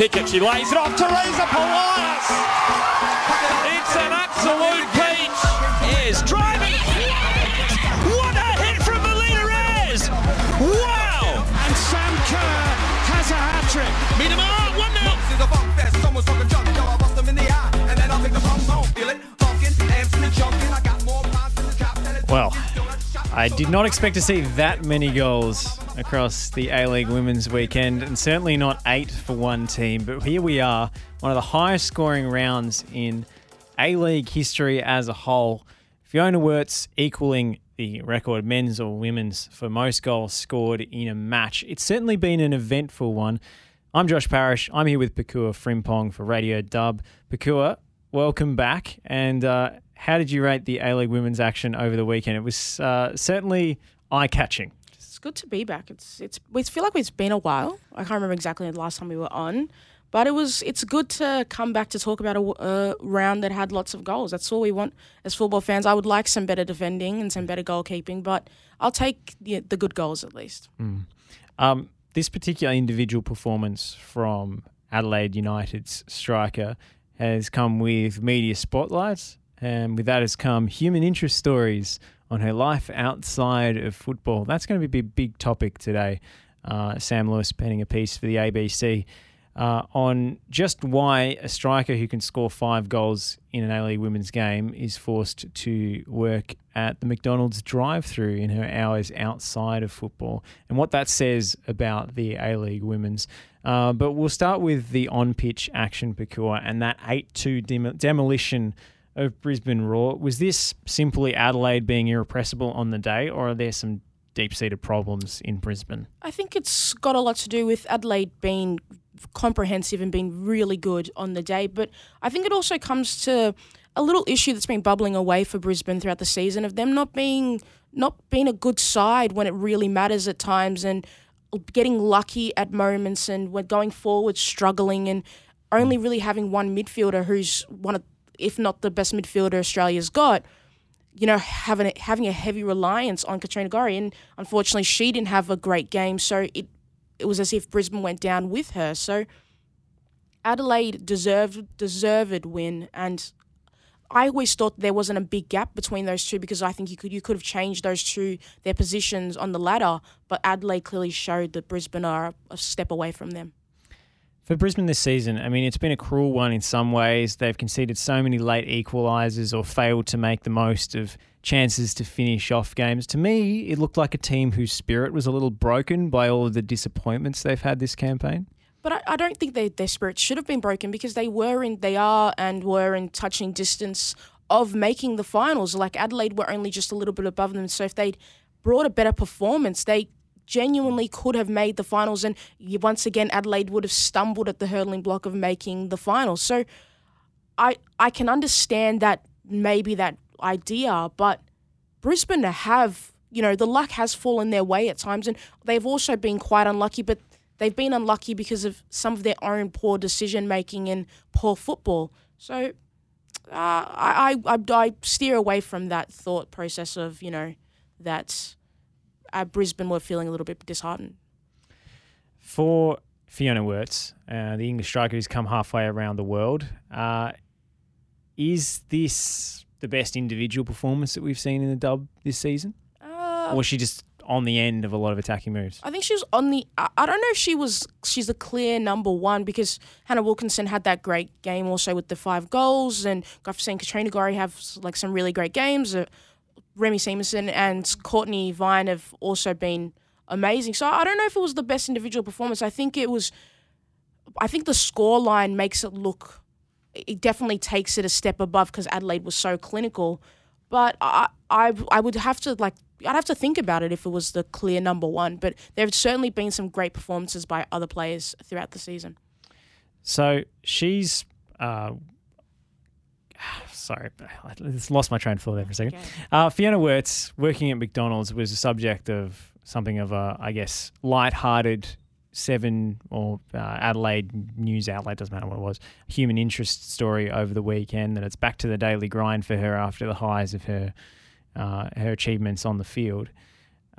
Pickett. She lays it off. To Teresa Polias. It's an absolute peach. Ayres driving. What a hit from Melina Ayres. Wow. And Sam Kerr has a hat trick. Miedema, 1 0. This is a funk fest. Someone's talking junk. Yo, I bust them in the eye. And then I'll take the bums home. Feel it? Funkin', amps in the junkin'. I got more lines in the trap than it's Well, I did not expect to see that many goals across the A League Women's Weekend, and certainly not eight for one team. But here we are, one of the highest scoring rounds in A League history as a whole. Fiona Worts equaling the record, men's or women's, for most goals scored in a match. It's certainly been an eventful one. I'm Josh Parrish. I'm here with Pakua Frimpong for Radio Dub. Pakua, welcome back. And uh, how did you rate the A League women's action over the weekend? It was uh, certainly eye catching. Good to be back. It's it's we feel like it's been a while. I can't remember exactly the last time we were on, but it was it's good to come back to talk about a round that had lots of goals. That's all we want as football fans. I would like some better defending and some better goalkeeping, but I'll take the, the good goals at least. Um, this particular individual performance from Adelaide United's striker has come with media spotlights, and with that has come human interest stories on her life outside of football. That's going to be a big topic today. Uh, Sam Lewis penning a piece for the ABC uh, on just why a striker who can score five goals in an A League women's game is forced to work at the McDonald's drive through in her hours outside of football and what that says about the A League women's. Uh, but we'll start with the on pitch action, Pakua, and that 8 2 dem- demolition of Brisbane Roar. Was this simply Adelaide being irrepressible on the day, or are there some deep seated problems in Brisbane? I think it's got a lot to do with Adelaide being comprehensive and being really good on the day, but I think it also comes to a little issue that's been bubbling away for Brisbane throughout the season of them not being not being a good side when it really matters at times and getting lucky at moments and when going forward struggling and only really having one midfielder who's one of if not the best midfielder Australia's got you know, having a, having a heavy reliance on Katrina Gorry, and unfortunately, she didn't have a great game. So it it was as if Brisbane went down with her. So Adelaide deserved deserved win, and I always thought there wasn't a big gap between those two because I think you could you could have changed those two their positions on the ladder, but Adelaide clearly showed that Brisbane are a step away from them. For Brisbane this season, I mean, it's been a cruel one in some ways. They've conceded so many late equalisers or failed to make the most of chances to finish off games. To me, it looked like a team whose spirit was a little broken by all of the disappointments they've had this campaign. But I, I don't think they, their spirit should have been broken because they were in, they are and were in touching distance of making the finals. Like Adelaide were only just a little bit above them. So if they'd brought a better performance, they genuinely could have made the finals. And once again, Adelaide would have stumbled at the hurdling block of making the finals. So I I can understand that maybe that idea, but Brisbane have you know the luck has fallen their way at times, and they've also been quite unlucky. But they've been unlucky because of some of their own poor decision making and poor football. So uh, I, I I steer away from that thought process of you know that uh, Brisbane were feeling a little bit disheartened. For Fiona Worts, uh, the English striker who's come halfway around the world, uh, is this the best individual performance that we've seen in the dub this season? Uh, Or was she just on the end of a lot of attacking moves? I think she was on the. I, don't know if she was. She's a clear number one because Hannah Wilkinson had that great game also with the five goals, and I've seen Katrina Gorry have like some really great games. Uh, Remy Siemsen and Cortnee Vine have also been amazing. So I don't know if it was the best individual performance. I think it was. I think the score line makes it look. It definitely takes it a step above because Adelaide was so clinical. But I, I, I would have to like. I'd have to think about it if it was the clear number one. But there have certainly been some great performances by other players throughout the season. So she's. Uh, sorry, I just lost my train of thought there for a second. Okay. Uh, Fiona Worts working at McDonald's was a subject of something of a, I guess, light-hearted Seven or uh, Adelaide news outlet doesn't matter what it was human interest story over the weekend that it's back to the daily grind for her after the highs of her uh, her achievements on the field.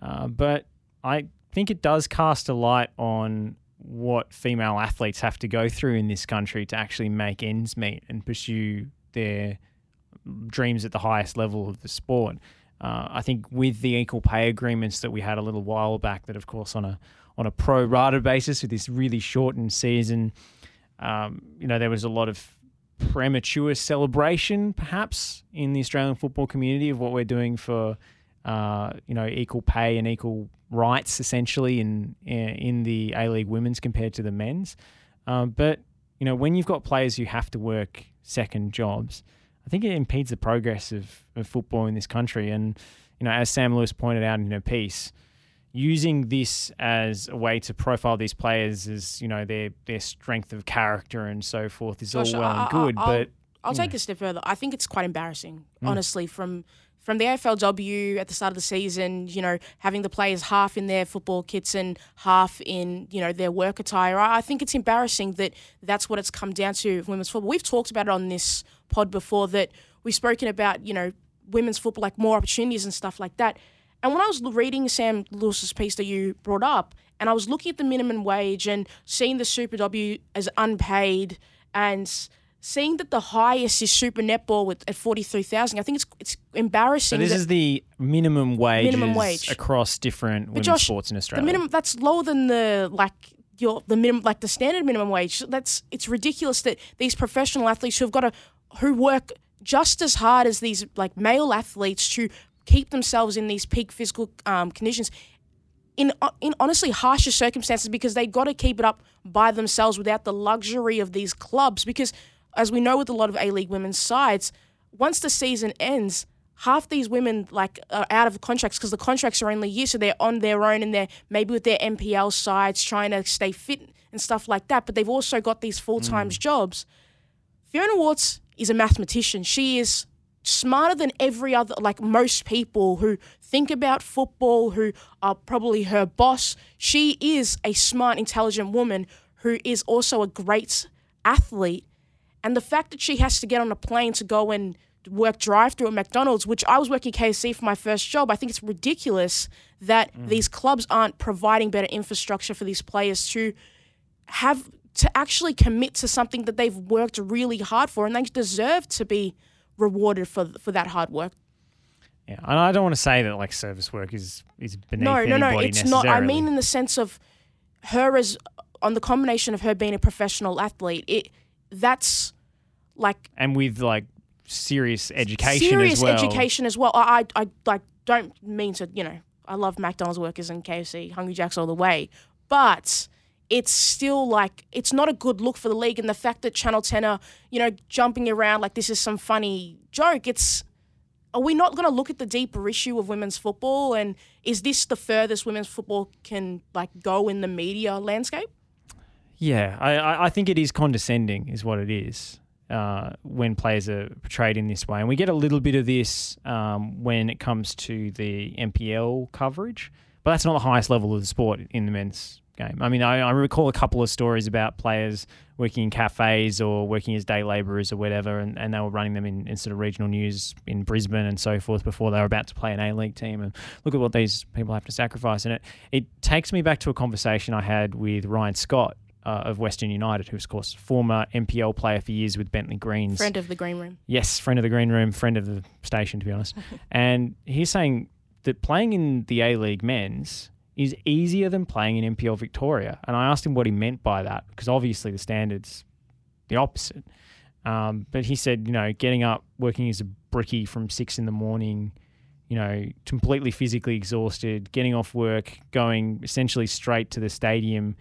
Uh, but I think it does cast a light on what female athletes have to go through in this country to actually make ends meet and pursue their dreams at the highest level of the sport. Uh, I think with the equal pay agreements that we had a little while back, that of course on a on a pro rata basis with this really shortened season, um, you know there was a lot of premature celebration, perhaps in the Australian football community of what we're doing for uh, you know equal pay and equal rights essentially in in the A League women's compared to the men's. Um, but you know when you've got players who have to work second jobs I think it impedes the progress of, of football in this country. And, you know, as Sam Lewis pointed out in her piece, using this as a way to profile these players as, you know, their their strength of character and so forth is Gosh, all well I- and good. I- I'll- but I'll you take know. a step further. I think it's quite embarrassing, Mm. honestly, from from the AFLW at the start of the season, you know, having the players half in their football kits and half in, you know, their work attire. I think it's embarrassing that that's what it's come down to women's football. We've talked about it on this pod before that we've spoken about, you know, women's football, like more opportunities and stuff like that. And when I was reading Sam Lewis's piece that you brought up, and I was looking at the minimum wage and seeing the Super W as unpaid and seeing that the highest is Super Netball with at forty three thousand, I think it's it's embarrassing. So this is the minimum wage Minimum wage. across different women's Josh, sports in Australia. the minimum that's lower than the like your the minimum like the standard minimum wage. That's it's ridiculous that these professional athletes who have got to who work just as hard as these like male athletes to keep themselves in these peak physical um, conditions in in honestly harsher circumstances because they got to keep it up by themselves without the luxury of these clubs because as we know with a lot of A League women's sides once the season ends half these women like are out of contracts because the contracts are only a year so they're on their own and they're maybe with their NPL sides trying to stay fit and stuff like that but they've also got these full-time mm. jobs Fiona Worts is a mathematician. She is smarter than every other, like most people who think about football, who are probably her boss. She is a smart, intelligent woman who is also a great athlete. And the fact that she has to get on a plane to go and work drive through at McDonald's, which I was working KFC for my first job, I think it's ridiculous that mm. these clubs aren't providing better infrastructure for these players to have to actually commit to something that they've worked really hard for and they deserve to be rewarded for for that hard work. yeah, and I don't want to say that like service work is is beneath No, no, no, it's not. I mean in the sense of her as on the combination of her being a professional athlete. It that's like and with like serious education serious as well. education as well. I, I I like don't mean to, you know, I love McDonald's workers and KFC, Hungry Jacks all the way, but it's still like it's not a good look for the league. And the fact that Channel 10 are, you know, jumping around like this is some funny joke, it's are we not going to look at the deeper issue of women's football? And is this the furthest women's football can like go in the media landscape? Yeah, I, I think it is condescending, is what it is, uh, when players are portrayed in this way. And we get a little bit of this um, when it comes to the NPL coverage, but that's not the highest level of the sport in the men's game. I mean, I, I recall a couple of stories about players working in cafes or working as day labourers or whatever, and, and they were running them in, in sort of regional news in Brisbane and so forth before they were about to play an A League team. And look at what these people have to sacrifice. And it, it takes me back to a conversation I had with Ryan Scott uh, of Western United, who's, of course, former NPL player for years with Bentleigh Greens. Friend of the green room. Yes, friend of the green room, friend of the station, to be honest. and he's saying that playing in the A League men's is easier than playing in NPL Victoria. And I asked him what he meant by that, because obviously the standard's the opposite. Um, but he said, you know, getting up, working as a brickie from six in the morning, you know, completely physically exhausted, getting off work, going essentially straight to the stadium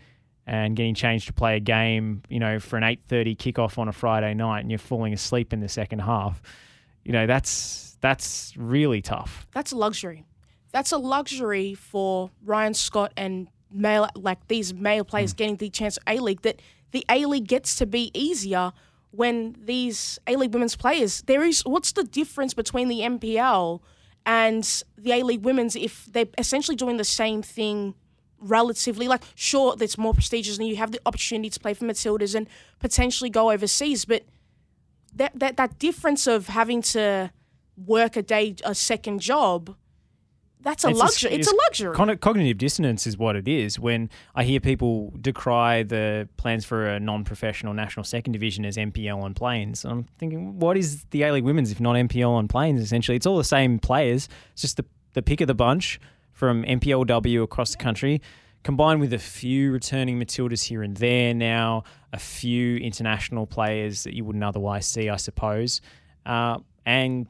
and getting changed to play a game, you know, for an 8:30 kickoff on a Friday night and you're falling asleep in the second half. You know, that's that's really tough. That's a luxury. That's a luxury for Ryan Scott and male like these male players mm. getting the chance at A League that the A League gets to be easier when these A League women's players there is what's the difference between the NPL and the A League women's if they're essentially doing the same thing relatively like sure that's more prestigious and you have the opportunity to play for Matildas and potentially go overseas but that that, that difference of having to work a day a second job that's a It's luxury. It's, a luxury. Con- cognitive dissonance is what it is. When I hear people decry the plans for a non-professional national second division as NPL on planes, I'm thinking, what is the A League Women's if not NPL on planes? Essentially, it's all the same players. It's just the the pick of the bunch from NPLW across the country, combined with a few returning Matildas here and there. Now, a few international players that you wouldn't otherwise see, I suppose, uh, and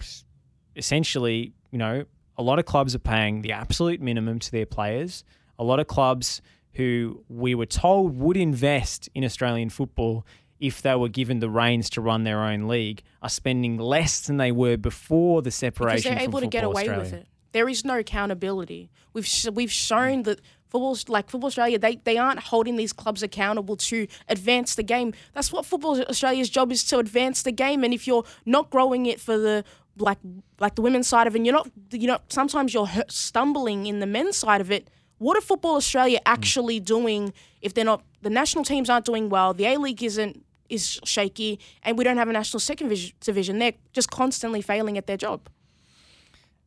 essentially, you know, a lot of clubs are paying the absolute minimum to their players. A lot of clubs who we were told would invest in Australian football if they were given the reins to run their own league are spending less than they were before the separation. because they're able to get away Australia. with it. There is no accountability. We've sh- we've shown that football like football Australia they, they aren't holding these clubs accountable to advance the game. That's what football Australia's job is to advance the game. And if you're not growing it for the like like the women's side of it, and you're not you know sometimes you're stumbling in the men's side of it. What are Football Australia hmm. actually doing if they're not the national teams aren't doing well, the A League isn't is shaky, and we don't have a national second division? They're just constantly failing at their job.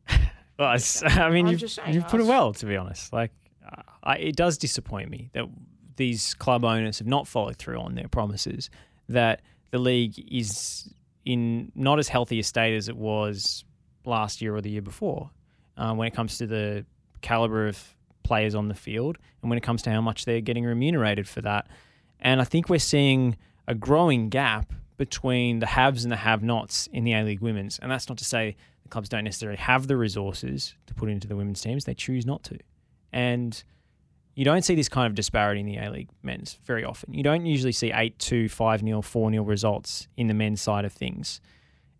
Well, I mean, you've, saying, you've put it well, to be honest. Like, I, it does disappoint me that these club owners have not followed through on their promises. That the league is in not as healthy a state as it was last year or the year before, uh, when it comes to the caliber of players on the field and when it comes to how much they're getting remunerated for that. And I think we're seeing a growing gap between the haves and the have-nots in the A League Women's, and that's not to say the clubs don't necessarily have the resources to put into the women's teams; they choose not to. And you don't see this kind of disparity in the A League men's very often. You don't usually see 8 2, 5 0, 4 0 results in the men's side of things.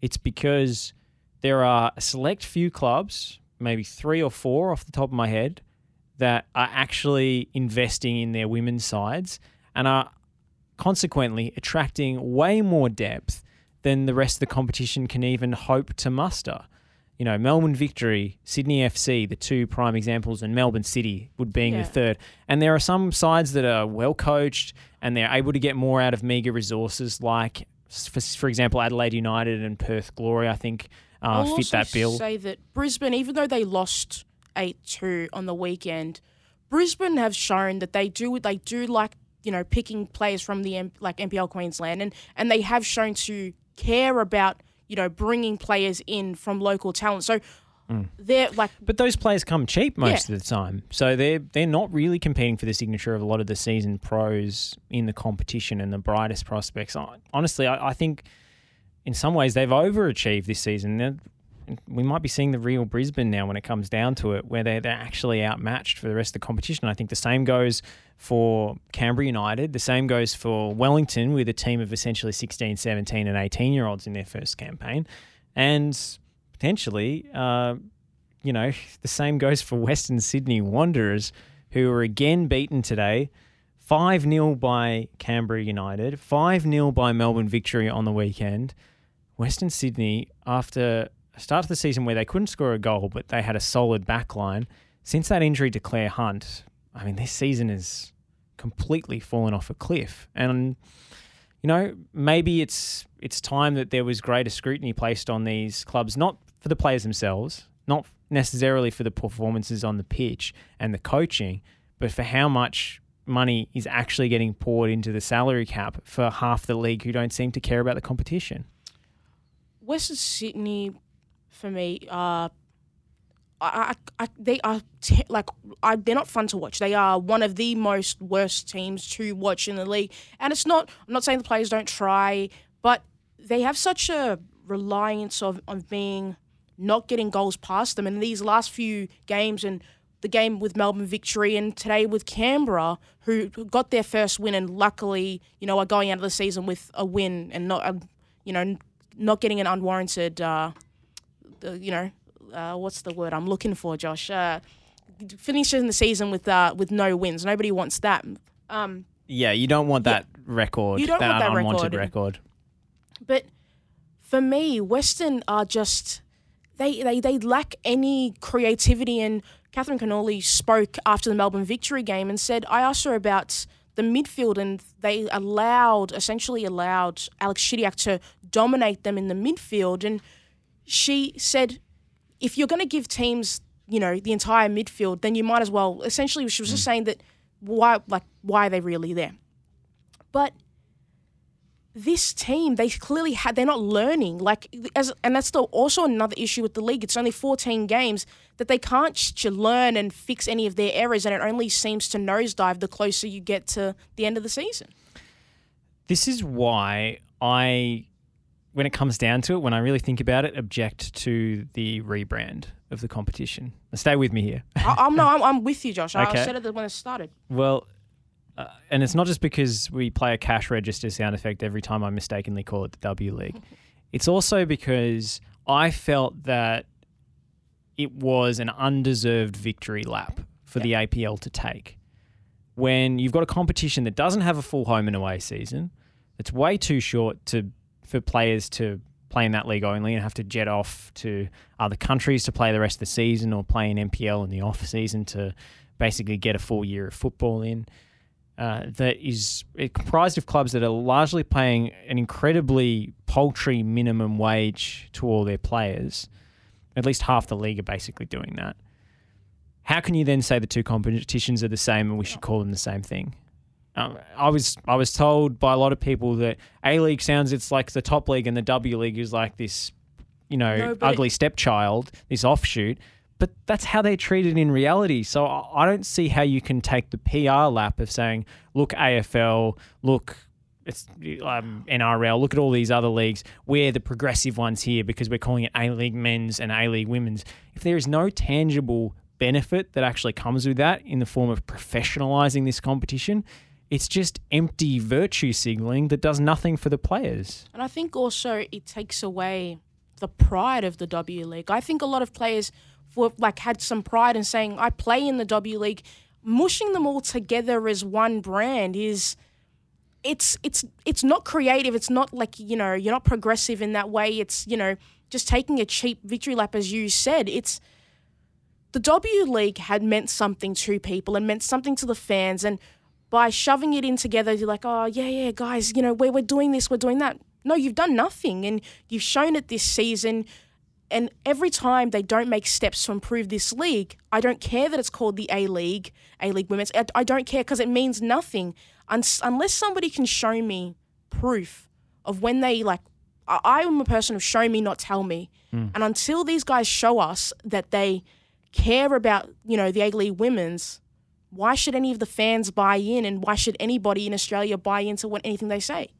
It's because there are a select few clubs, maybe three or four off the top of my head, that are actually investing in their women's sides and are consequently attracting way more depth than the rest of the competition can even hope to muster. You know, Melbourne Victory, Sydney FC, the two prime examples, and Melbourne City would being Yeah. the third. And there are some sides that are well coached and they're able to get more out of meager resources, like, for, for example, Adelaide United and Perth Glory, I think, uh, fit that bill. say that Brisbane, even though they lost eight two on the weekend, Brisbane have shown that they do they do like you know picking players from the like NPL Queensland, and and they have shown to care about you know bringing players in from local talent. So Mm. they're like But those players come cheap most Yeah. of the time, so they're they're not really competing for the signature of a lot of the season pros in the competition and the brightest prospects. Hon- Honestly, I, I think in some ways they've overachieved this season. They're- we might be seeing the real Brisbane now when it comes down to it, where they're, they're actually outmatched for the rest of the competition. I think the same goes for Canberra United. The same goes for Wellington with a team of essentially 16, 17, and 18 year olds in their first campaign. And potentially, uh, you know, the same goes for Western Sydney Wanderers, who were again beaten today 5 0 by Canberra United, 5 0 by Melbourne Victory on the weekend. Western Sydney, after start of the season where they couldn't score a goal, but they had a solid back line, since that injury to Clare Hunt, I mean, this season has completely fallen off a cliff. And you know, maybe it's it's time that there was greater scrutiny placed on these clubs, not for the players themselves, not necessarily for the performances on the pitch and the coaching, but for how much money is actually getting poured into the salary cap for half the league who don't seem to care about the competition. Western Sydney, for me, uh, I, I, they are te- like I, they're not fun to watch. They are one of the most worst teams to watch in the league, and it's not. I'm not saying the players don't try, but they have such a reliance of of being not getting goals past them. And these last few games and the game with Melbourne Victory and today with Canberra, who got their first win and luckily, you know, are going out of the season with a win and not, a, you know, not getting an unwarranted, uh, you know, uh, what's the word I'm looking for, Josh? Uh, finishing the season with uh, with no wins. Nobody wants that. Um, Yeah, you don't want that record, You don't that want that unwanted record. record. But for me, Western are just they they they lack any creativity. And Catherine Cannuli spoke after the Melbourne victory game and said, I asked her about the midfield, and they allowed essentially allowed Alex Chidiac to dominate them in the midfield. And she said, if you're going to give teams you know, the entire midfield, then you might as well. Essentially, she was just mm. saying that why, like, why are they really there? But this team, they clearly had, they're not learning. Like, as, and that's the, also another issue with the league. It's only 14 games that they can't sh- learn and fix any of their errors, and it only seems to nosedive the closer you get to the end of the season. This is why I, when it comes down to it, when I really think about it, object to the rebrand of the competition. Stay with me here. I, I'm no, I'm, I'm with you, Josh. I Okay. said it when it started. Well, uh, and it's not just because we play a cash register sound effect every time I mistakenly call it the W League. It's also because I felt that it was an undeserved victory lap for the APL to take. When you've got a competition that doesn't have a full home and away season, it's way too short to for players to play in that league only and have to jet off to other countries to play the rest of the season or play in NPL in the off season to basically get a full year of football in. Uh, that is comprised of clubs that are largely paying an incredibly paltry minimum wage to all their players. At least half the league are basically doing that. How can you then say the two competitions are the same and we should call them the same thing? Um, I was I was told by a lot of people that A League sounds it's like the top league and the W League is like this, you know, No, but it- ugly stepchild, this offshoot. But that's how they're treated in reality. So I I don't see how you can take the PR lap of saying, look, AFL, look, it's um, NRL, look at all these other leagues. We're the progressive ones here because we're calling it A League men's and A League women's. If there is no tangible benefit that actually comes with that in the form of professionalizing this competition, it's just empty virtue signaling that does nothing for the players. And I think also it takes away the pride of the W League. I think a lot of players were like had some pride in saying, I play in the W League. Mushing them all together as one brand is it's it's it's not creative. It's not like, you know, you're not progressive in that way. It's, you know, just taking a cheap victory lap as you said. It's the W League had meant something to people and meant something to the fans. And by shoving it in together, you're like, oh, yeah, yeah, guys, you know, we're, we're doing this, we're doing that. No, you've done nothing. And you've shown it this season. And every time they don't make steps to improve this league, I don't care that it's called the A League, A League Women's. I, I don't care because it means nothing. Uns unless somebody can show me proof of when they like, I, I am a person of show me, not tell me. Hmm. And until these guys show us that they care about, you know, the A League Women's, why should any of the fans buy in and why should anybody in Australia buy into what anything they say?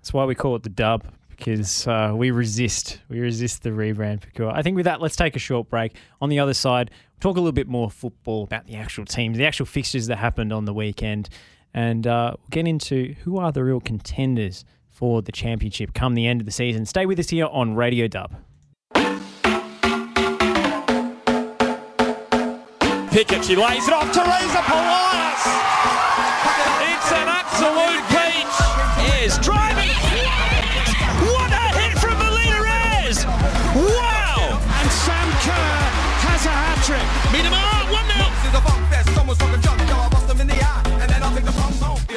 That's why we call it the dub because uh, we resist. We resist the rebrand. Because I think with that, let's take a short break. On the other side, we'll talk a little bit more football about the actual teams, the actual fixtures that happened on the weekend, and uh, we'll get into who are the real contenders for the championship come the end of the season. Stay with us here on Radio Dub. Pickett, she lays it off. Teresa Polias. It's an absolute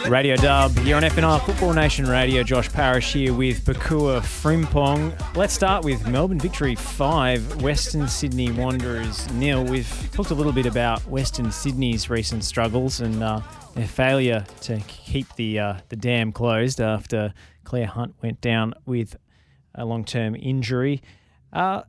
Radio Dub here on FNR Football Nation Radio. Josh Parrish here with Bakua Frimpong. Let's start with Melbourne victory five, Western Sydney Wanderers nil. We've talked a little bit about Western Sydney's recent struggles and uh, their failure to keep the uh, the dam closed after Clare Hunt went down with a long term injury. Uh,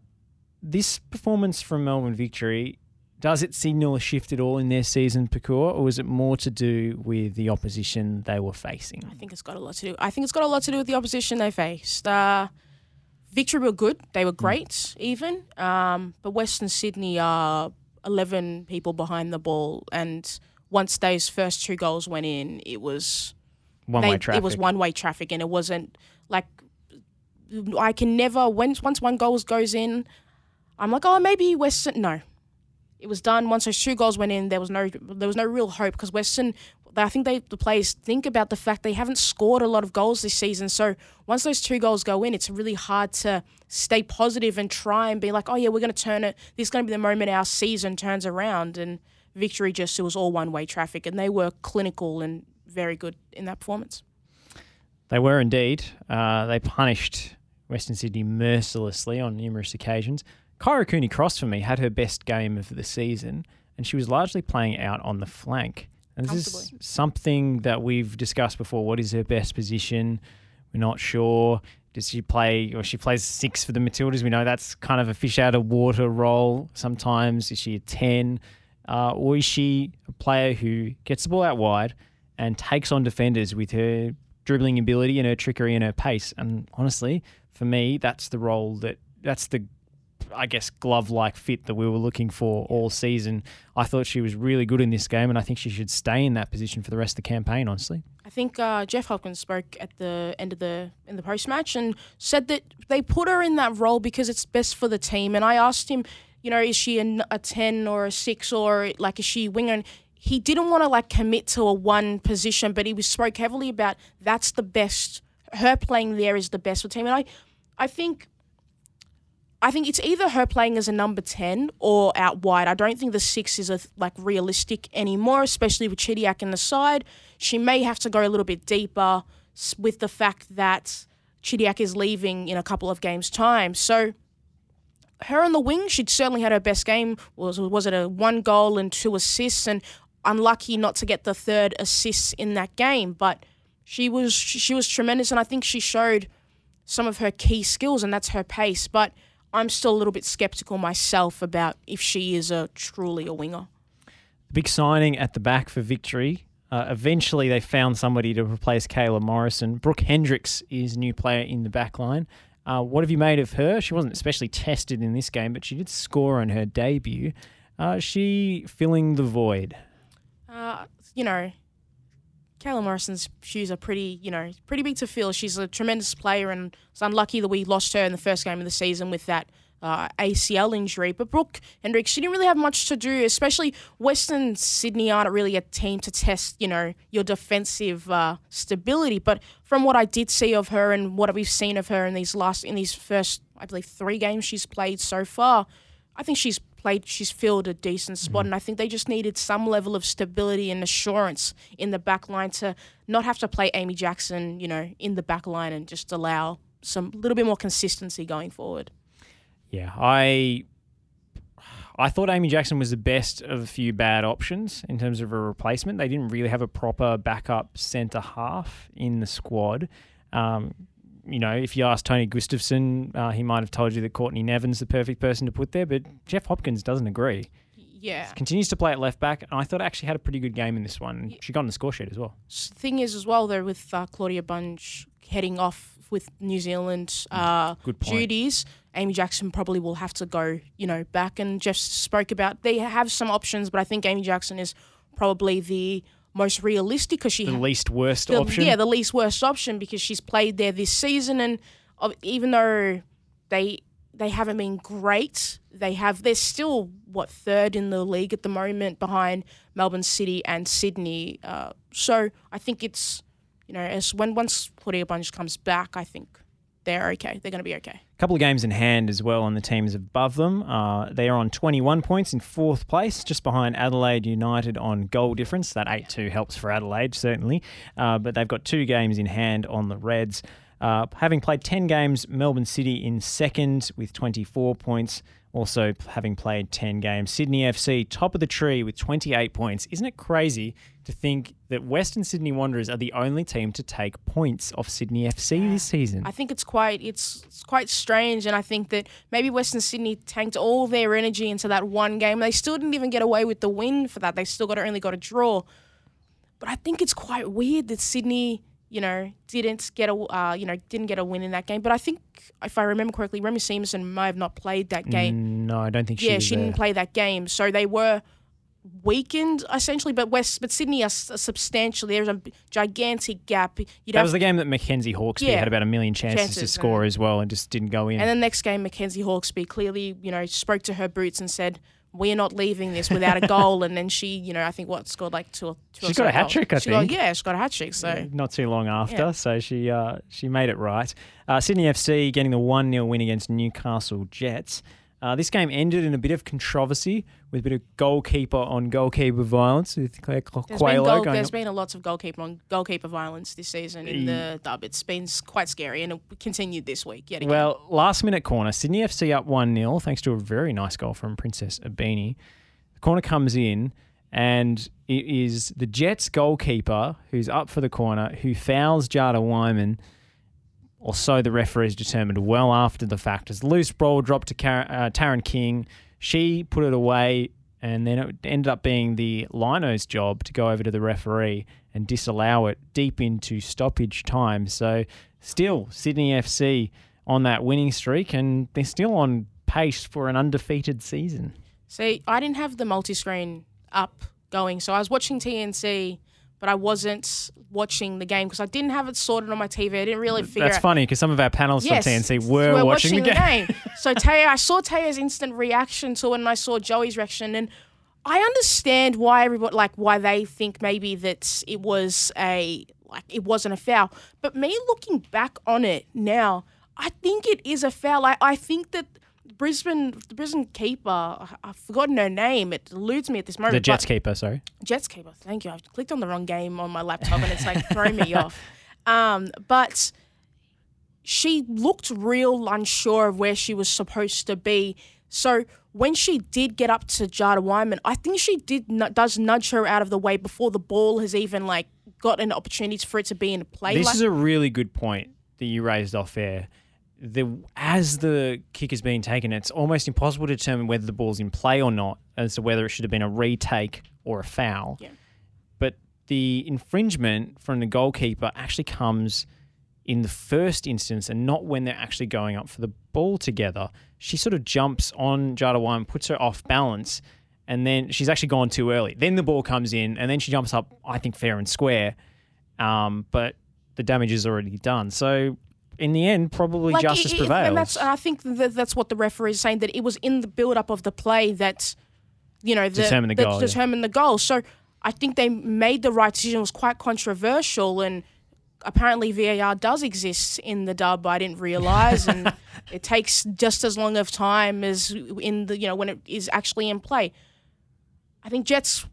this performance from Melbourne victory does it signal a shift at all in their season, Pakua, or is it more to do with the opposition they were facing? I think it's got a lot to do. I think it's got a lot to do with the opposition they faced. Uh, Victory were good. They were great, even. Um, but Western Sydney are 11 people behind the ball. And once those first two goals went in, it was One they- way traffic. It was one way traffic, and it wasn't like I can never once once one goal goes in, I'm like, oh, maybe Western. No, it was done once those two goals went in. There was no there was no real hope because Western. I think they the players think about the fact they haven't scored a lot of goals this season. So once those two goals go in, it's really hard to stay positive and try and be like, oh yeah, we're going to turn it. This is going to be the moment our season turns around. And victory just it was all one way traffic, and they were clinical and very good in that performance. They were indeed. Uh, they punished Western Sydney mercilessly on numerous occasions. Kyra Cooney Cross for me had her best game of the season, and she was largely playing out on the flank. And this is something that we've discussed before. What is her best position? We're not sure. Does she play, or she plays six for the Matildas? We know that's kind of a fish out of water role sometimes. Is she a 10? Uh, or is she a player who gets the ball out wide and takes on defenders with her dribbling ability and her trickery and her pace? And honestly, for me, that's the role that, that's the I guess, glove like fit that we were looking for all season. I thought she was really good in this game, and I think she should stay in that position for the rest of the campaign, honestly. I think uh, Jeff Hopkins spoke at the end of the in the post match and said that they put her in that role because it's best for the team. And I asked him, you know, is she a ten or a six or like is she a winger? And he didn't want to like commit to a one position, but he was spoke heavily about that's the best. Her playing there is the best for the team, and I, I think. I think it's either her playing as a number 10 or out wide. I don't think the six is a, like realistic anymore, especially with Chidiac in the side. She may have to go a little bit deeper with the fact that Chidiac is leaving in a couple of games' time. So her on the wing, she'd certainly had her best game. Was was it a one goal and two assists, and unlucky not to get the third assist in that game. But she was she was tremendous, and I think she showed some of her key skills, and that's her pace. But I'm still a little bit skeptical myself about if she is a truly a winger. The big signing at the back for victory. Uh, eventually, they found somebody to replace Kayla Morrison. Brooke Hendrix is new player in the back line. Uh, what have you made of her? She wasn't especially tested in this game, but she did score on her debut. Uh, she filling the void. Uh, you know, Kayla Morrison's shoes are pretty, you know, pretty big to fill. She's a tremendous player, and it's unlucky that we lost her in the first game of the season with that uh, ACL injury. But Brooke Hendrix, she didn't really have much to do, especially Western Sydney aren't really a team to test, you know, your defensive uh, stability. But from what I did see of her and what we've seen of her in these last, in these first, I believe, three games she's played so far, I think she's played, she's filled a decent spot, and I think they just needed some level of stability and assurance in the back line to not have to play Amy Jackson, you know, in the back line and just allow some little bit more consistency going forward. Yeah, I I thought Amy Jackson was the best of a few bad options in terms of a replacement. They didn't really have a proper backup centre half in the squad. Um, you know, if you ask Tony Gustavsson, uh, he might have told you that Courtney Nevin's the perfect person to put there, but Jeff Hopkins doesn't agree. Yeah. Continues to play at left back, and I thought actually had a pretty good game in this one. She got on the score sheet as well. Thing is, as well, though, with uh, Claudia Bunge heading off with New Zealand uh, Good duties, Amy Jackson probably will have to go, you know, back. And Jeff spoke about they have some options, but I think Amy Jackson is probably the most realistic because she The least worst the- option. Yeah, the least worst option because she's played there this season, and even though they they haven't been great, they have they're still what third in the league at the moment behind Melbourne City and Sydney. Uh, so I think it's you know as when once Claudia Bunge comes back, I think they're okay. They're going to be okay. A couple of games in hand as well on the teams above them. Uh, they are on 21 points in fourth place, just behind Adelaide United on goal difference. That 8 2 helps for Adelaide, certainly. Uh, but they've got two games in hand on the Reds. Uh, having played 10 games, Melbourne City in second with 24 points. Also, having played 10 games, Sydney FC top of the tree with 28 points. Isn't it crazy to think that Western Sydney Wanderers are the only team to take points off Sydney FC this season? I think it's quite it's, it's quite strange, and I think that maybe Western Sydney tanked all their energy into that one game. They still didn't even get away with the win for that. They still got only got a draw. But I think it's quite weird that Sydney, you know, didn't get a uh, you know didn't get a win in that game. But I think if I remember correctly, Remy Siemsen may have not played that game. No, I don't think she yeah, she didn't play that game, so they were weakened essentially. But West, but Sydney are s- substantial. There's a gigantic gap. You'd That was the game that Mackenzie Hawkesby Yeah. had about a million chances, to score as well and just didn't go in. And the next game, Mackenzie Hawkesby clearly, you know, spoke to her boots and said, "We're not leaving this without a goal." and then she, you know, I think what scored like two. or- two or She's got a hat goals. trick, I She got- think. yeah, she got a hat trick. So not too long after, Yeah. so she uh, she made it right. Uh, Sydney FC getting the 1 0 win against Newcastle Jets. Uh, this game ended in a bit of controversy with a bit of goalkeeper on goalkeeper violence with Claire There's been, goal, going there's up. been a lots of goalkeeper on goalkeeper violence this season in the dub. It's been quite scary and it continued this week yet again. Well, last minute corner, Sydney FC up 1 0, thanks to a very nice goal from Princess Ibini. The corner comes in, and it is the Jets goalkeeper who's up for the corner who fouls Jada Whyman, or so the referees determined well after the fact. As loose ball dropped to Kar- uh, Taryn King, she put it away, and then it ended up being the lino's job to go over to the referee and disallow it deep into stoppage time. So, still, Sydney FC on that winning streak, and they're still on pace for an undefeated season. See, I didn't have the multi screen up going, so I was watching TNC, but I wasn't watching the game because I didn't have it sorted on my TV. I didn't really figure That's out. funny because some of our panels Yes, from TNC were, watching, the game. so Taya, I saw Taya's instant reaction to it, and I saw Joey's reaction, and I understand why everybody like why they think maybe that it was a like it wasn't a foul. But me looking back on it now, I think it is a foul. I, I think that Brisbane the Brisbane keeper, I- I've forgotten her name. It eludes me at this moment. The but- Jets keeper, sorry. Jets keeper. Thank you. I've clicked on the wrong game on my laptop and it's like throwing me off. Um, but she looked real unsure of where she was supposed to be. So when she did get up to Jada Whyman, I think she did nu- does nudge her out of the way before the ball has even like got an opportunity for it to be in play. This like, is a really good point that you raised off air. The as the kick is being taken, it's almost impossible to determine whether the ball's in play or not, as to whether it should have been a retake or a foul. Yeah. But the infringement from the goalkeeper actually comes in the first instance and not when they're actually going up for the ball together. She sort of jumps on Jada Whyman, puts her off balance, and then she's actually gone too early. Then the ball comes in, and then she jumps up, I think, fair and square. Um, but the damage is already done. So in the end, probably Like, justice i- i- prevails. And that's and I think that that's what the referee is saying that it was in the build up of the play that you know the, Determined the that goal, yeah. the goal. So I think they made the right decision. It was quite controversial and apparently VAR does exist in the dub. I didn't realize and it takes just as long of time as in the you know when it is actually in play. I think Jets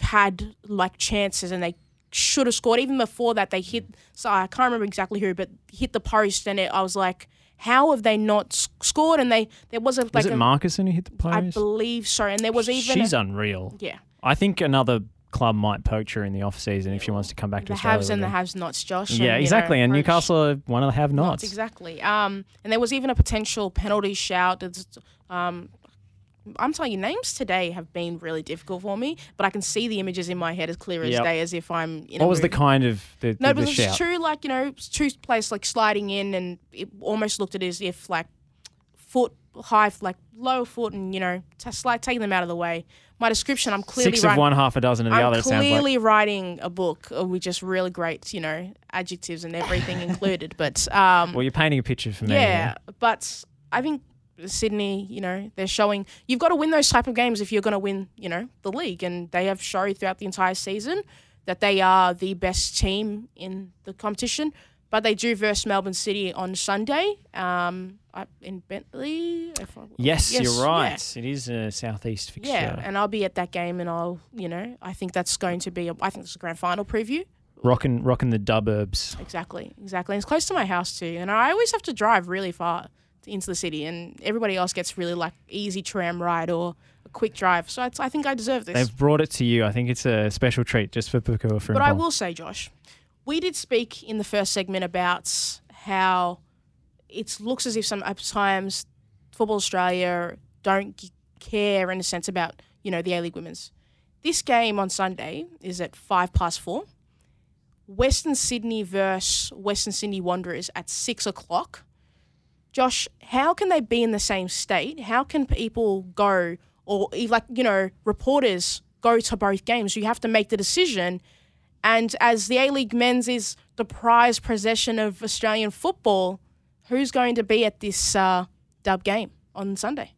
had like chances and they should have scored. Even before that, they hit. So I can't remember exactly who, but hit the post, and it, I was like, "How have they not scored?" And they there was a was like it a, Marcus who hit the post? I believe so, and there was even She's a, unreal. yeah I think another club might poach her in the off season if she wants to come back to the Australia. haves and the again. have-nots, Josh. Yeah, and, exactly. know, and Newcastle are one of the have-nots. Exactly. Um, and there was even a potential penalty shout. Um, I'm telling you, names today have been really difficult for me, but I can see the images in my head as clear as Yep. day, as if I'm. In What was the kind of the, No, the, but the it was true. Like you know, two place like sliding in, and it almost looked at it as if like foot high, like low foot, and you know, t- slide taking them out of the way. My description, I'm clearly Six writing. of one, half a dozen of the I'm other. Sounds like. clearly writing a book uh, with just really great, you know, adjectives and everything included. But um, Well, you're painting a picture for me. yeah, but I think Sydney, you know, they're showing you've got to win those type of games if you're going to win, you know, the league, and they have showed throughout the entire season that they are the best team in the competition. But they do verse Melbourne City on Sunday um, up in Bentley. I- Yes, Yes, you're yeah. right. It is a southeast fixture. Yeah, and I'll be at that game, and I'll, you know, I think that's going to be. A, I think it's a grand final preview. rocking, rocking the duburbs. Exactly, exactly. And it's close to my house too, and I always have to drive really far into the city, and everybody else gets really like easy tram ride or a quick drive. So it's, I think I deserve this. They've brought it to you. I think it's a special treat just for Pukua But I will say, Josh, we did speak in the first segment about how it looks as if sometimes Football Australia don't g- care in a sense about you know the A League Women's. This game on Sunday is at five past four. Western Sydney versus Western Sydney Wanderers at six o'clock. Josh, how can they be in the same state? How can people go or like you know reporters go to both games? You have to make the decision. And as the A League men's is the prized possession of Australian football, who's going to be at this uh, dub game on Sunday?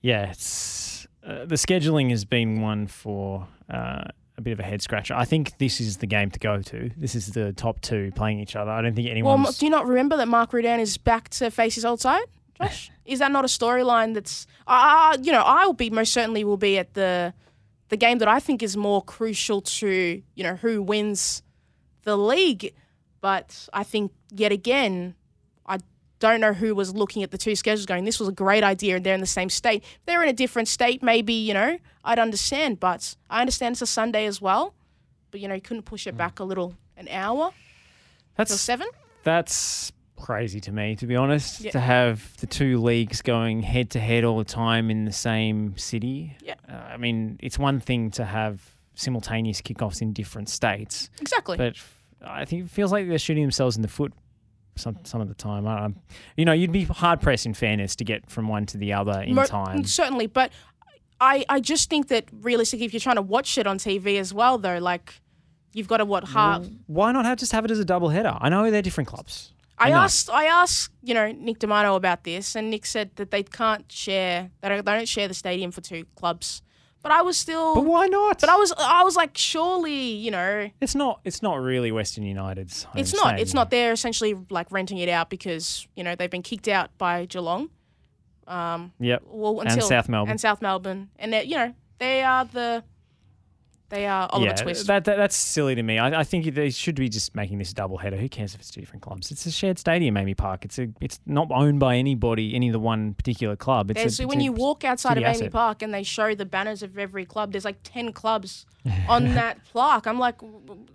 Yeah, it's uh, the scheduling has been one for uh, a bit of a head scratcher. I think this is the game to go to. This is the top two playing each other. I don't think anyone. Well, do you not remember that Mark Rudan is back to face his old side, Josh? Is that not a storyline that's uh, you know, I'll be most certainly will be at the the game that I think is more crucial to, you know, who wins the league. But I think yet again, Don't know who was looking at the two schedules going, this was a great idea and they're in the same state. If they're in a different state, maybe, you know, I'd understand. But I understand it's a Sunday as well. But, you know, you couldn't push it back a little an hour That's seven? that's crazy to me, to be honest. Yeah. To have the two leagues going head to head all the time in the same city. Yeah. Uh, I mean, it's one thing to have simultaneous kickoffs in different states, Exactly. but I think it feels like they're shooting themselves in the foot some some of the time. I, I'm, you know, you'd be hard pressed in fairness to get from one to the other in Mo- time. Mm, certainly, but I, I just think that realistically, if you're trying to watch it on TV as well, though, like you've got to what half. Why not have just have it as a double header? I know they're different clubs. I asked I asked you know Nick D'Amato about this, and Nick said that they can't share they don't, they don't share the stadium for two clubs. But I was still. But why not? But I was I was like, surely you know It's not. It's not really Western United's. Home it's not it's not. They're essentially like renting it out because you know they've been kicked out by Geelong. Um, yep. Well, And until South Melbourne. and South Melbourne, and they're, you know they are the they are Oliver yeah, Twist. That, that that's silly to me. I, I think they should be just making this a double header. Who cares if it's two different clubs? It's a shared stadium, AAMI Park. It's a. It's not owned by anybody, any of the one particular club. It's a, it's when you walk outside of AAMI asset. Park and they show the banners of every club, there's like 10 clubs on that plaque. I'm like,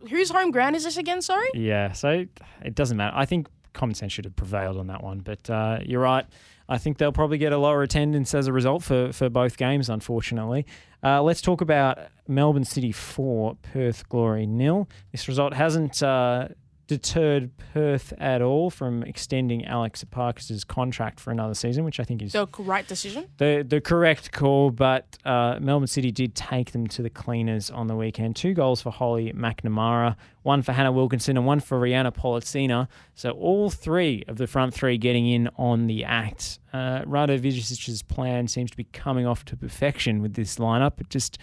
whose home ground is this again? Sorry? Yeah, so it doesn't matter. I think common sense should have prevailed on that one. But uh, you're right. I think they'll probably get a lower attendance as a result for, for both games, unfortunately. Uh, let's talk about Melbourne City 4, Perth Glory nil. This result hasn't uh, deterred Perth at all from extending Alex Parkes' contract for another season, which I think is The right decision. the the correct call, but uh, Melbourne City did take them to the cleaners on the weekend. Two goals for Holly McNamara, one for Hannah Wilkinson, and one for Rhianna Pollicina. So all three of the front three getting in on the act. Uh, Rado Vidosic's plan seems to be coming off to perfection with this lineup. It just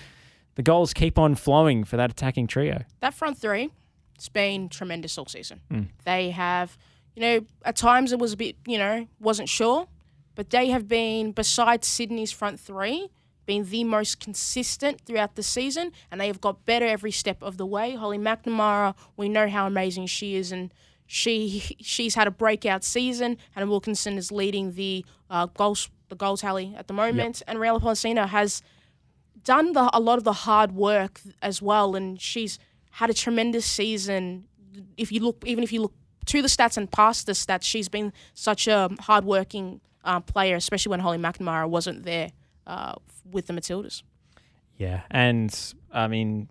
the goals keep on flowing for that attacking trio. That front three, it's been tremendous all season. Mm. They have, you know, at times it was a bit, you know, wasn't sure, but they have been, besides Sydney's front three, been the most consistent throughout the season, and they have got better every step of the way. Holly McNamara, we know how amazing she is, and she she's had a breakout season. Hannah Wilkinson is leading the uh, goals the goal tally at the moment, and Rhianna Pollicina has done the, a lot of the hard work as well, and she's had a tremendous season. If you look, even if you look to the stats and past the stats, she's been such a hardworking uh, player, especially when Holly McNamara wasn't there uh, with the Matildas. Yeah, and I mean,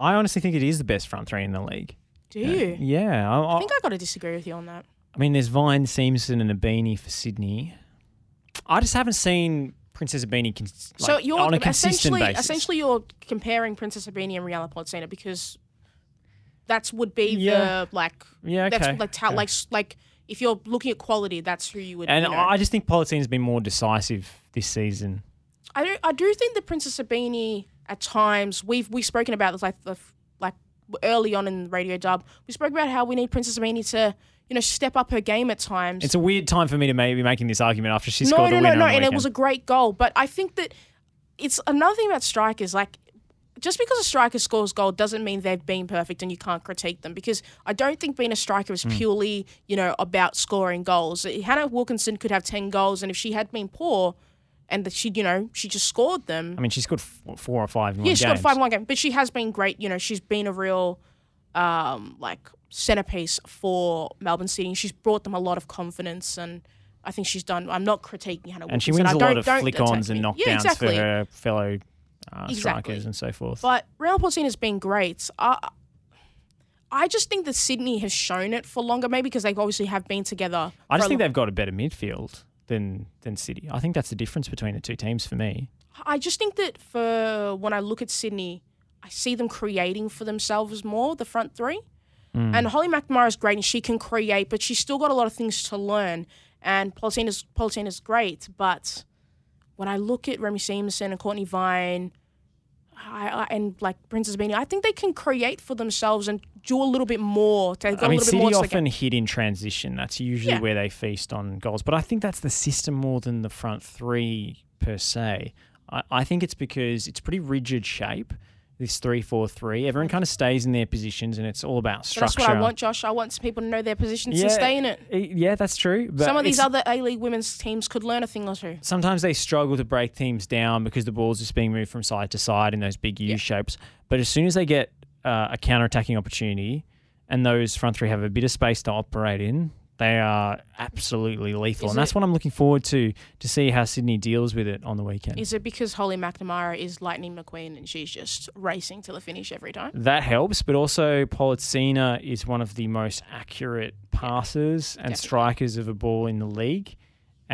I honestly think it is the best front three in the league. Do you? Yeah, I, I think I got to disagree with you on that. I mean, there's Vine, Siemsen, and Ibini for Sydney. I just haven't seen Princess Ibini cons- so like, you're on a consistent essentially basis. essentially you're comparing Princess Ibini and Rhianna Pollicina because that's would be Yeah. the like yeah, okay. that's like okay. like like if you're looking at quality, that's who you would. and you know. I just think Pollicina's been more decisive this season. I do, I do think that Princess Ibini at times we've we've spoken about this like the like early on in the radio dub. We spoke about how we need Princess Ibini to you know step up her game at times. It's a weird time for me to maybe making this argument after she no, scored no, the no, winner no, on the and it was a great goal. But I think that it's another thing about strikers like. Just because a striker scores goal doesn't mean they've been perfect and you can't critique them. Because I don't think being a striker is purely, you know, about scoring goals. Hannah Wilkinson could have ten goals, and if she had been poor, and that she, you know, she just scored them. I mean, she scored f- four or five in Yeah, one she's game. got five in one game, but she has been great. You know, she's been a real um, like centerpiece for Melbourne City. and She's brought them a lot of confidence, and I think she's done. I'm not critiquing Hannah. and she Wilkinson. wins I a don't- lot of flick-ons and knockdowns yeah, exactly. for her fellow uh, Exactly. strikers and so forth. But Rhianna Pollicina's been great. I, I just think that Sydney has shown it for longer, maybe because they obviously have been together. I just think lo- they've got a better midfield than than City. I think that's the difference between the two teams for me. I just think that for when I look at Sydney, I see them creating for themselves more, the front three. Mm. And Holly McNamara is great and she can create, but she's still got a lot of things to learn. And Pollicina's, Pollicina's great, but when I look at Remy Siemsen and Cortnee Vine, I, I, and like Princess Ibini, I think they can create for themselves and do a little bit more. To I mean, a little City bit more. often hit in transition. That's usually Yeah. where they feast on goals. But I think that's the system more than the front three per se. I, I think it's because it's pretty rigid shape. This three-four-three. Everyone kind of stays in their positions, and it's all about But structure. that's what I want, Josh. I want people to know their positions Yeah, and stay in it. Yeah, that's true. But Some of these other A League women's teams could learn a thing or two. sometimes they struggle to break teams down because the ball's just being moved from side to side in those big U Yeah. shapes. But as soon as they get uh, a counter attacking opportunity and those front three have a bit of space to operate in, they are absolutely lethal. Is and that's what I'm looking forward to to see how Sydney deals with it on the weekend. Is it because Holly McNamara is Lightning McQueen and she's just racing to the finish every time? that helps, but also Pollicina is one of the most accurate passers and Definitely. strikers of a ball in the league.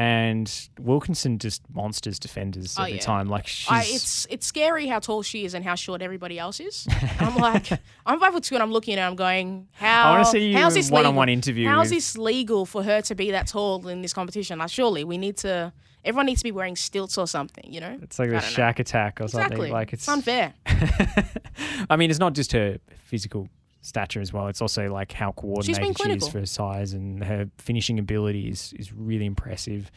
And Wilkinson just monsters defenders Oh, every yeah. time. Like she's I, it's it's scary how tall she is and how short everybody else is. I'm like, I'm five foot two, and I'm looking at her, I'm going, how? I wanna see you how's this one-on-one legal? interview How's with- this legal for her to be that tall in this competition? Like, surely we need to. Everyone needs to be wearing stilts or something, you know? It's like the shack attack or Exactly. something. Like it's, it's unfair. I mean, it's not just her physical stature as well. It's also like how coordinated she is for her size and her finishing ability is, is really impressive.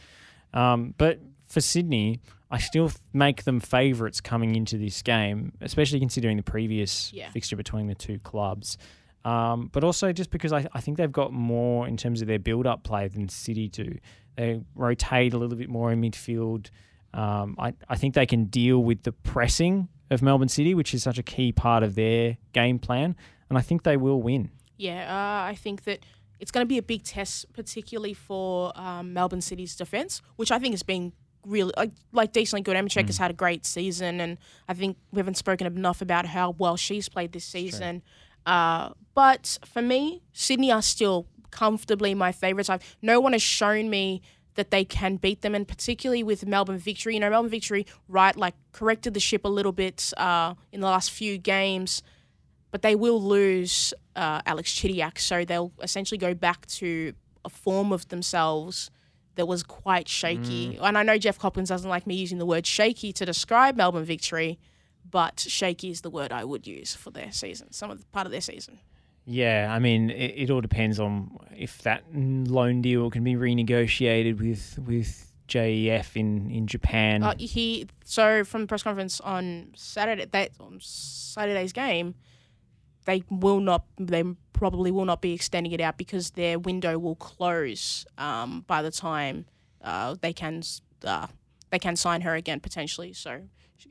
Um, but for Sydney, I still th- make them favourites coming into this game, especially considering the previous Yeah. fixture between the two clubs. Um, but also just because I, I think they've got more in terms of their build-up play than City do. They rotate a little bit more in midfield. Um, I, I think they can deal with the pressing of Melbourne City, which is such a key part of their game plan, and I think they will win. Yeah, uh, I think that it's going to be a big test, particularly for um, Melbourne City's defense, which I think has been really like, like decently good. Emma has had a great season, and I think we haven't spoken enough about how well she's played this season. Uh, but for me, Sydney are still comfortably my favourites. I've no one has shown me that they can beat them, and particularly with Melbourne Victory. You know, Melbourne Victory, right, like corrected the ship a little bit uh, in the last few games but they will lose uh, Alex Chidiac, so they'll essentially go back to a form of themselves that was quite shaky. And I know Jeff Hopkins doesn't like me using the word shaky to describe Melbourne victory, but shaky is the word I would use for their season, some of the part of their season. Yeah, I mean, it, it all depends on if that loan deal can be renegotiated with with JEF in in Japan. Uh, he so from the press conference on Saturday that on Saturday's game, they will not. They probably will not be extending it out because their window will close um, by the time uh, they can uh, they can sign her again potentially. So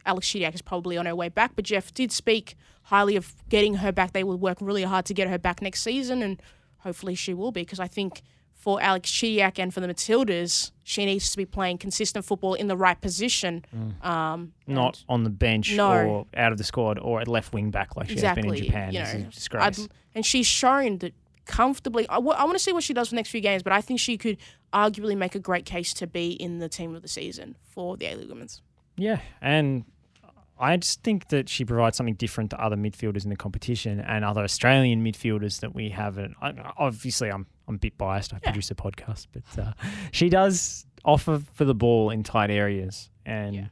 Alex Chidiac is probably on her way back. But Jeff did speak highly of getting her back. They will work really hard to get her back next season, and hopefully she will be because I think. For Alex Chidiac and for the Matildas, she needs to be playing consistent football in the right position. Um, not on the bench No. or out of the squad or at left wing back like she has been in Japan. You It's a disgrace. I'd- and she's shown that comfortably. I want to see what she does for the next few games, but I think she could arguably make a great case to be in the team of the season for the A League Women's. Yeah, and I just think that she provides something different to other midfielders in the competition and other Australian midfielders that we have. And I, obviously, I'm I'm a bit biased. I produce a podcast, but uh, she does offer for the ball in tight areas, and Yeah.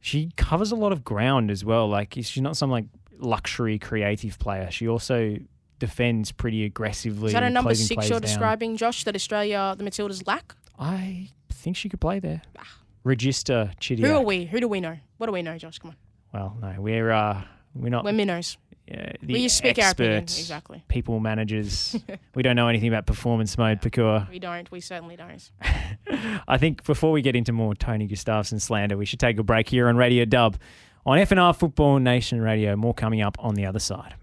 she covers a lot of ground as well. Like she's not some like luxury creative player. She also defends pretty aggressively. Is that a number six you're down. describing, Josh, that Australia, the Matildas lack? I think she could play there. Register Chidiac. Who are we? Who do we know? What do we know, Josh? Come on. Well, no, we're uh, we're not We're minnows. uh, the We just speak our opinion. Exactly. people managers. we don't know anything about performance mode, Pakua. We don't. We certainly don't. I think before we get into more Tony Gustavsson slander, we should take a break here on Radio Dub on FNR Football Nation Radio. More coming up on the other side.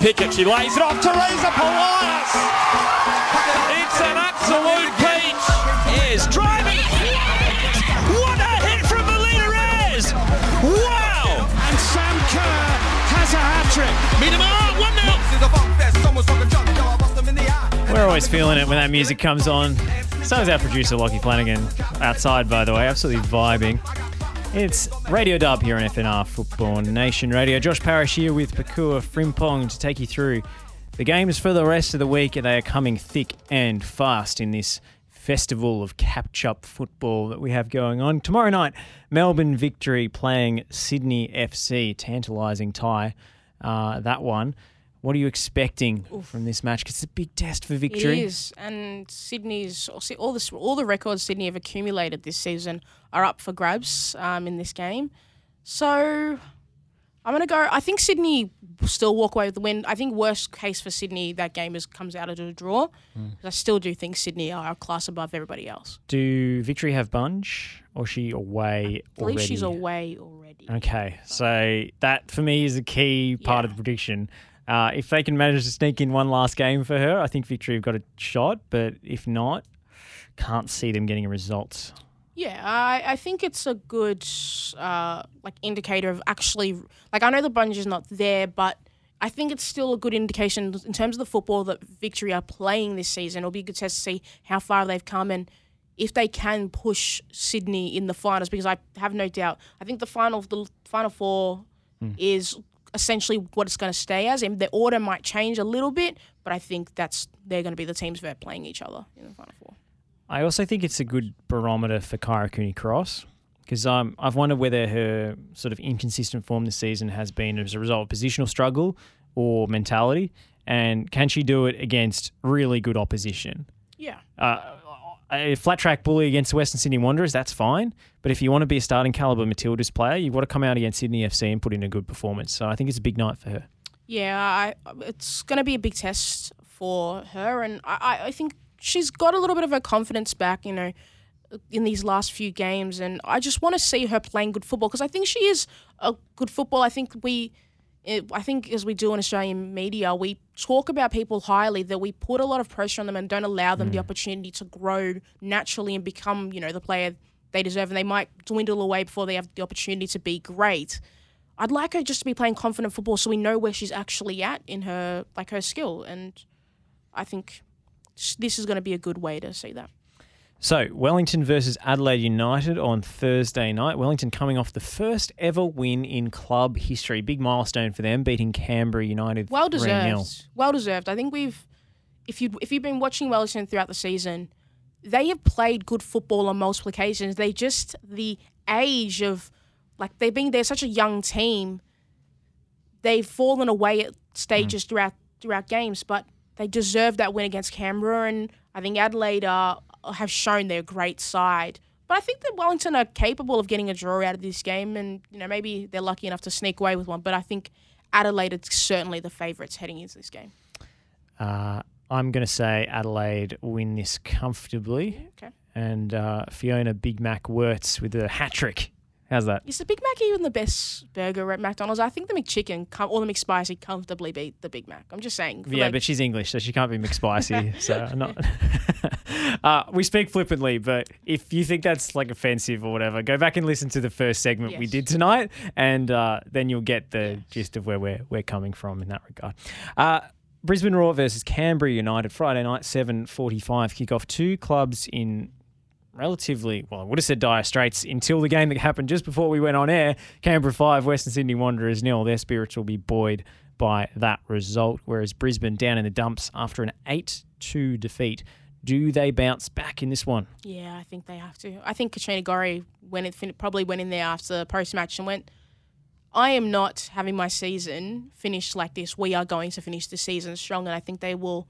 Pickett, she lays it off. Teresa Polias. It's an absolute peach. Is driving. I bust them in the eye. We're always feeling it when that music comes on. So is our producer Lockie Flanagan outside, by the way, absolutely vibing. It's Radio Dub here on FNR Football Nation Radio. Josh Parrish here with Pakua Frimpong to take you through the games for the rest of the week. They are coming thick and fast in this festival of catch up football that we have going on. Tomorrow night, Melbourne Victory playing Sydney FC. Tantalising tie, uh, that one. What are you expecting from this match? Because it's a big test for victory. It is, and Sydney's all this all the records Sydney have accumulated this season are up for grabs um, in this game. So I'm gonna go. I think Sydney still walk away with the win. I think worst case for Sydney that game is comes out of a draw. Mm. I still do think Sydney are a class above everybody else. Do Victory have Bunge or is she away I believe already? she's away already. Okay, so that for me is a key part of the prediction. Uh, if they can manage to sneak in one last game for her, I think Victory have got a shot. But if not, can't see them getting a result. Yeah, I, I think it's a good uh, like indicator of actually like I know the bunch is not there, but I think it's still a good indication in terms of the football that Victory are playing this season. It'll be a good test to see how far they've come and if they can push Sydney in the finals. Because I have no doubt. I think the final the final four is essentially what it's going to stay as, and the order might change a little bit, but I think that's they're going to be the teams that are playing each other in the final four. I also think it's a good barometer for Kyra Cooney Cross because um, I've wondered whether her sort of inconsistent form this season has been as a result of positional struggle or mentality, and can she do it against really good opposition? Yeah. uh, a flat track bully against the Western Sydney Wanderers, that's fine. But if you want to be a starting caliber Matildas player, you've got to come out against Sydney FC and put in a good performance. So I think it's a big night for her. Yeah, I, it's going to be a big test for her, and I, I- I think she's got a little bit of her confidence back, you know, in these last few games, and I just want to see her playing good football because I think she is a good football. I think we, eh, I think as we do in Australian media, we talk about people highly that we put a lot of pressure on them and don't allow them the opportunity to grow naturally and become, you know, the player they deserve, and they might dwindle away before they have the opportunity to be great. I'd like her just to be playing confident football so we know where she's actually at in her like her skill and I think this is going to be a good way to see that. So Wellington versus Adelaide United on Thursday night. Wellington coming off the first ever win in club history. Big milestone for them, beating Canberra United Well 3-0. deserved. Well deserved. I think we've if you if you've been watching Wellington throughout the season, they have played good football on multiple occasions. They just the age of like they've been they're such a young team. They've fallen away at hmm. stages throughout throughout games, but they deserve that win against Canberra, and I think Adelaide have shown their great side. But I think that Wellington are capable of getting a draw out of this game, and you know maybe they're lucky enough to sneak away with one. But I think Adelaide are certainly the favourites heading into this game. Uh, I'm going to say Adelaide win this comfortably. Okay. And uh, Fiona Big Mac Worts with a hat trick. How's that? Is the Big Mac even the best burger at McDonald's? I think the McChicken com- or the McSpicy comfortably beat the Big Mac. I'm just saying. Yeah, like- but she's English, so she can't be McSpicy. so not. uh, we speak flippantly, but if you think that's like offensive or whatever, go back and listen to the first segment we did tonight, and uh, then you'll get the gist of where we're we're coming from in that regard. Uh, Brisbane Roar versus Canberra United Friday night, seven forty-five kickoff. Two clubs in relatively, well, I would have said dire straits until the game that happened just before we went on air. Canberra 5, Western Sydney Wanderers nil. Their spirits will be buoyed by that result, whereas Brisbane down in the dumps after an 8 2 defeat. Do they bounce back in this one? Yeah, I think they have to. I think Katrina Gorry went probably went in there after the post match and went, I am not having my season finished like this. We are going to finish the season strong, and I think they will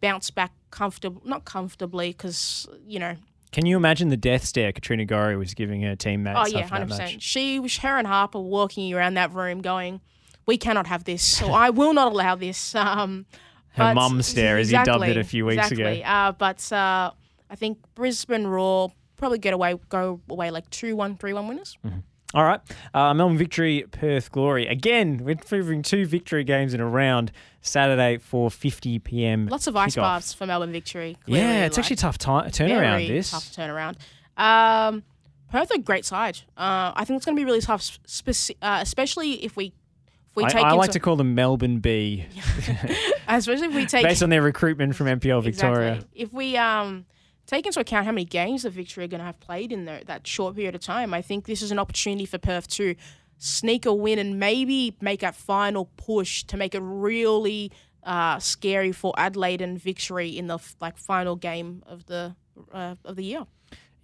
bounce back comfortable, not comfortably, because you know. Can you imagine the death stare Katrina Gorry was giving her teammates Oh yeah, hundred percent. She was her and Harper walking around that room, going, "We cannot have this. So I will not allow this." Um, Her mum stare, as you dubbed it a few weeks ago. exactly. Uh, but uh, I think Brisbane Roar probably get away, go away like 2-1, 3-1 winners. All right. Uh, Melbourne victory, Perth glory. Again, we're favoring two victory games in a round Saturday for 50 p.m. Lots of ice baths for Melbourne victory. Yeah, it's like, actually a tough time, turnaround. This. tough turnaround. Um, Perth are a great side. Uh, I think it's going to be really tough, speci- uh, especially if we I, take I like to call them Melbourne B, especially if we take based on their recruitment from NPL Victoria. Exactly. If we um take into account how many games the Victory are going to have played in the, that short period of time, I think this is an opportunity for Perth to sneak a win and maybe make a final push to make it really uh, scary for Adelaide and Victory in the like final game of the uh, of the year.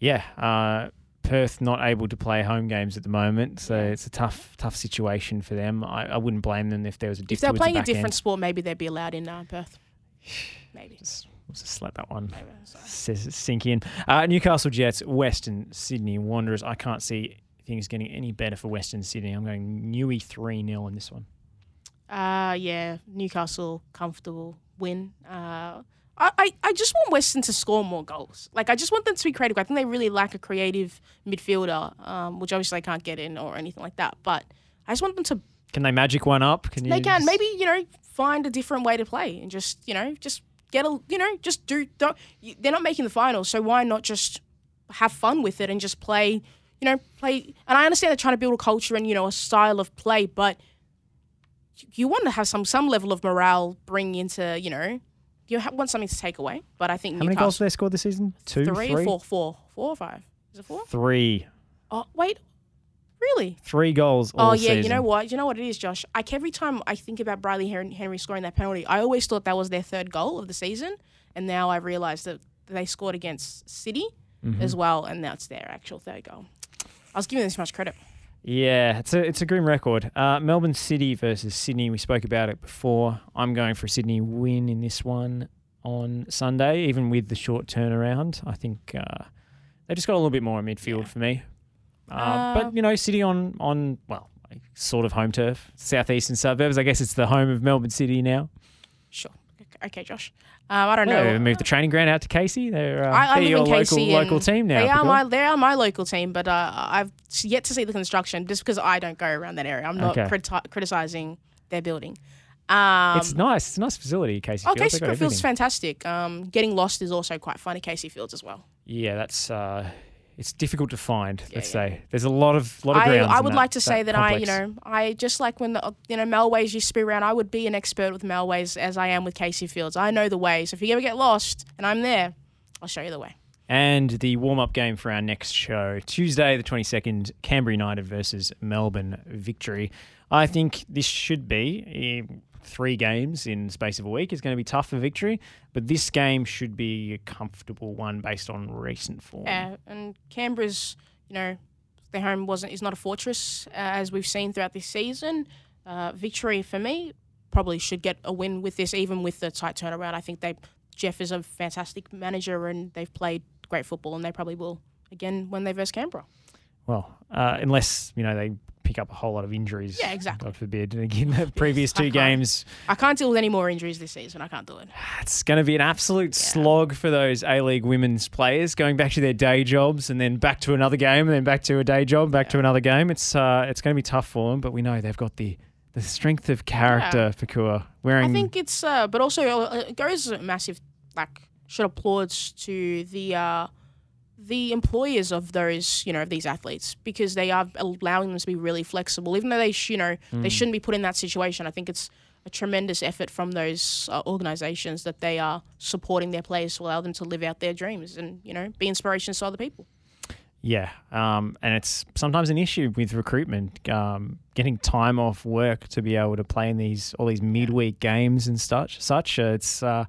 Yeah, uh, Perth not able to play home games at the moment, so it's a tough, tough situation for them. I, I wouldn't blame them if there was a If they're towards the playing a different end. sport, maybe they'd be allowed in uh, Perth. Maybe. Just, just let that one s- sink in. Uh, Newcastle Jets, Western Sydney Wanderers. I can't see things getting any better for Western Sydney. I'm going Newey 3 0 in this one. Uh, yeah, Newcastle comfortable win. Uh, I, I, I just want Western to score more goals. Like I just want them to be creative. I think they really lack a creative midfielder, um, which obviously they can't get in or anything like that. But I just want them to. Can they magic one up? Can you They can maybe you know find a different way to play and just you know just get a you know just do don't. They're not making the finals, so why not just have fun with it and just play? You know, play. And I understand they're trying to build a culture and you know a style of play, but you want to have some some level of morale bring into you know you ha- want something to take away. But I think How many goals have they scored this season? two three, three? four four four or five. Is it four? Three. Oh wait, really? Three goals all Oh yeah, you know what? You know what it is, Josh. Like every time I think about Bryleeh Henry scoring that penalty, I always thought that was their third goal of the season, and now I realise that they scored against City Mm-hmm. as well, and that's their actual third goal. I was giving them too much credit. Yeah, it's a it's a grim record. Uh, Melbourne City versus Sydney. We spoke about it before. I'm going for a Sydney win in this one on Sunday, even with the short turnaround. I think uh, they just got a little bit more in midfield Yeah. for me. Uh, Uh, but you know, City on on well, sort of home turf, southeastern suburbs. I guess it's the home of Melbourne City now. Sure. Okay, Josh. Um, I don't No, know. they moved the training ground out to Casey. They're, uh, I, I they're your local local team now. They are my they are my local team, but uh, I've yet to see the construction just because I don't go around that area. I'm not Okay. criti- criticizing their building. Um, it's nice. It's a nice facility, Casey oh, Fields. Casey Field's fantastic. Um, getting lost is also quite fun at Casey Fields as well. Yeah, that's uh, it's difficult to find. Yeah, let's yeah. say there's a lot of lot of I, grounds. I in would that- like to say that, I, you know, I just like when the you know Melways used to be around. I would be an expert with Melways as I am with Casey Fields. I know the ways. If you ever get lost and I'm there, I'll show you the way. And the warm up game for our next show, Tuesday the 22nd, Canberra United versus Melbourne Victory. I think this should be eh, three games in space of a week. is going to be tough for Victory, but this game should be a comfortable one based on recent form. Yeah, and Canberra's, you know, their home wasn't is not a fortress uh, as we've seen throughout this season. Uh, victory for me probably should get a win with this, even with the tight turnaround. I think they Jeff is a fantastic manager and they've played great football, and they probably will again when they verse Canberra. Well, uh, unless you know they pick up a whole lot of injuries. Yeah, exactly. God forbid. And again, the previous I two can't. games, I can't deal with any more injuries this season. I can't do it. it's going to be an absolute slog for those A League women's players going back to their day jobs and then back to another game and then back to a day job, back to another game. It's uh, it's going to be tough for them, but we know they've got the the strength of character for Kua. Wearing I think it's, uh, but also uh, it goes a massive like should applauds to the uh, the employers of those you know of these athletes because they are allowing them to be really flexible, even though they sh- you know they shouldn't be put in that situation. I think it's a tremendous effort from those uh, organizations that they are supporting their players to allow them to live out their dreams and you know be inspirations to other people. Yeah, um, and it's sometimes an issue with recruitment, um, getting time off work to be able to play in these all these midweek games and such. Such, Uh, it's a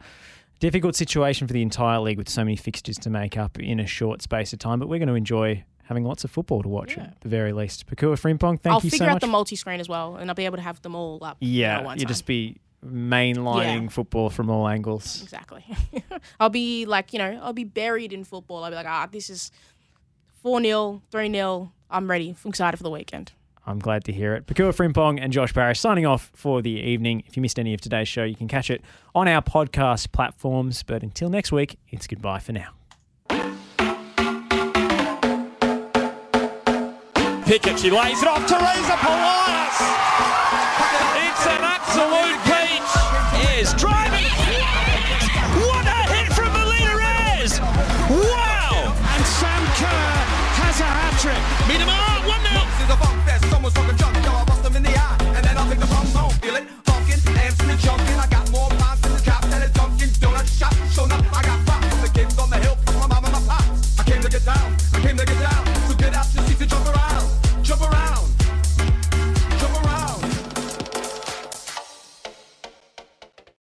difficult situation for the entire league with so many fixtures to make up in a short space of time. But we're going to enjoy having lots of football to watch Yeah. at the very least. Pakua Frimpong, thank you. I'll you so figure out the multi-screen as well, and I'll be able to have them all up. yeah, you time. just be mainlining Yeah. football from all angles. Exactly. I'll be like, you know, I'll be buried in football. I'll be like, ah, this is 4 0, 3 0. I'm ready. I'm excited for the weekend. I'm glad to hear it. Pakua Frimpong and Josh Parrish signing off for the evening. If you missed any of today's show, you can catch it on our podcast platforms. But until next week, it's goodbye for now. Pickett, she lays it off. Teresa Polias! It's an absolute peach! Is driving! What a hit from Melina Ayres! Wow! And Sam Kerr has a hat trick. Meet him up, 1 0.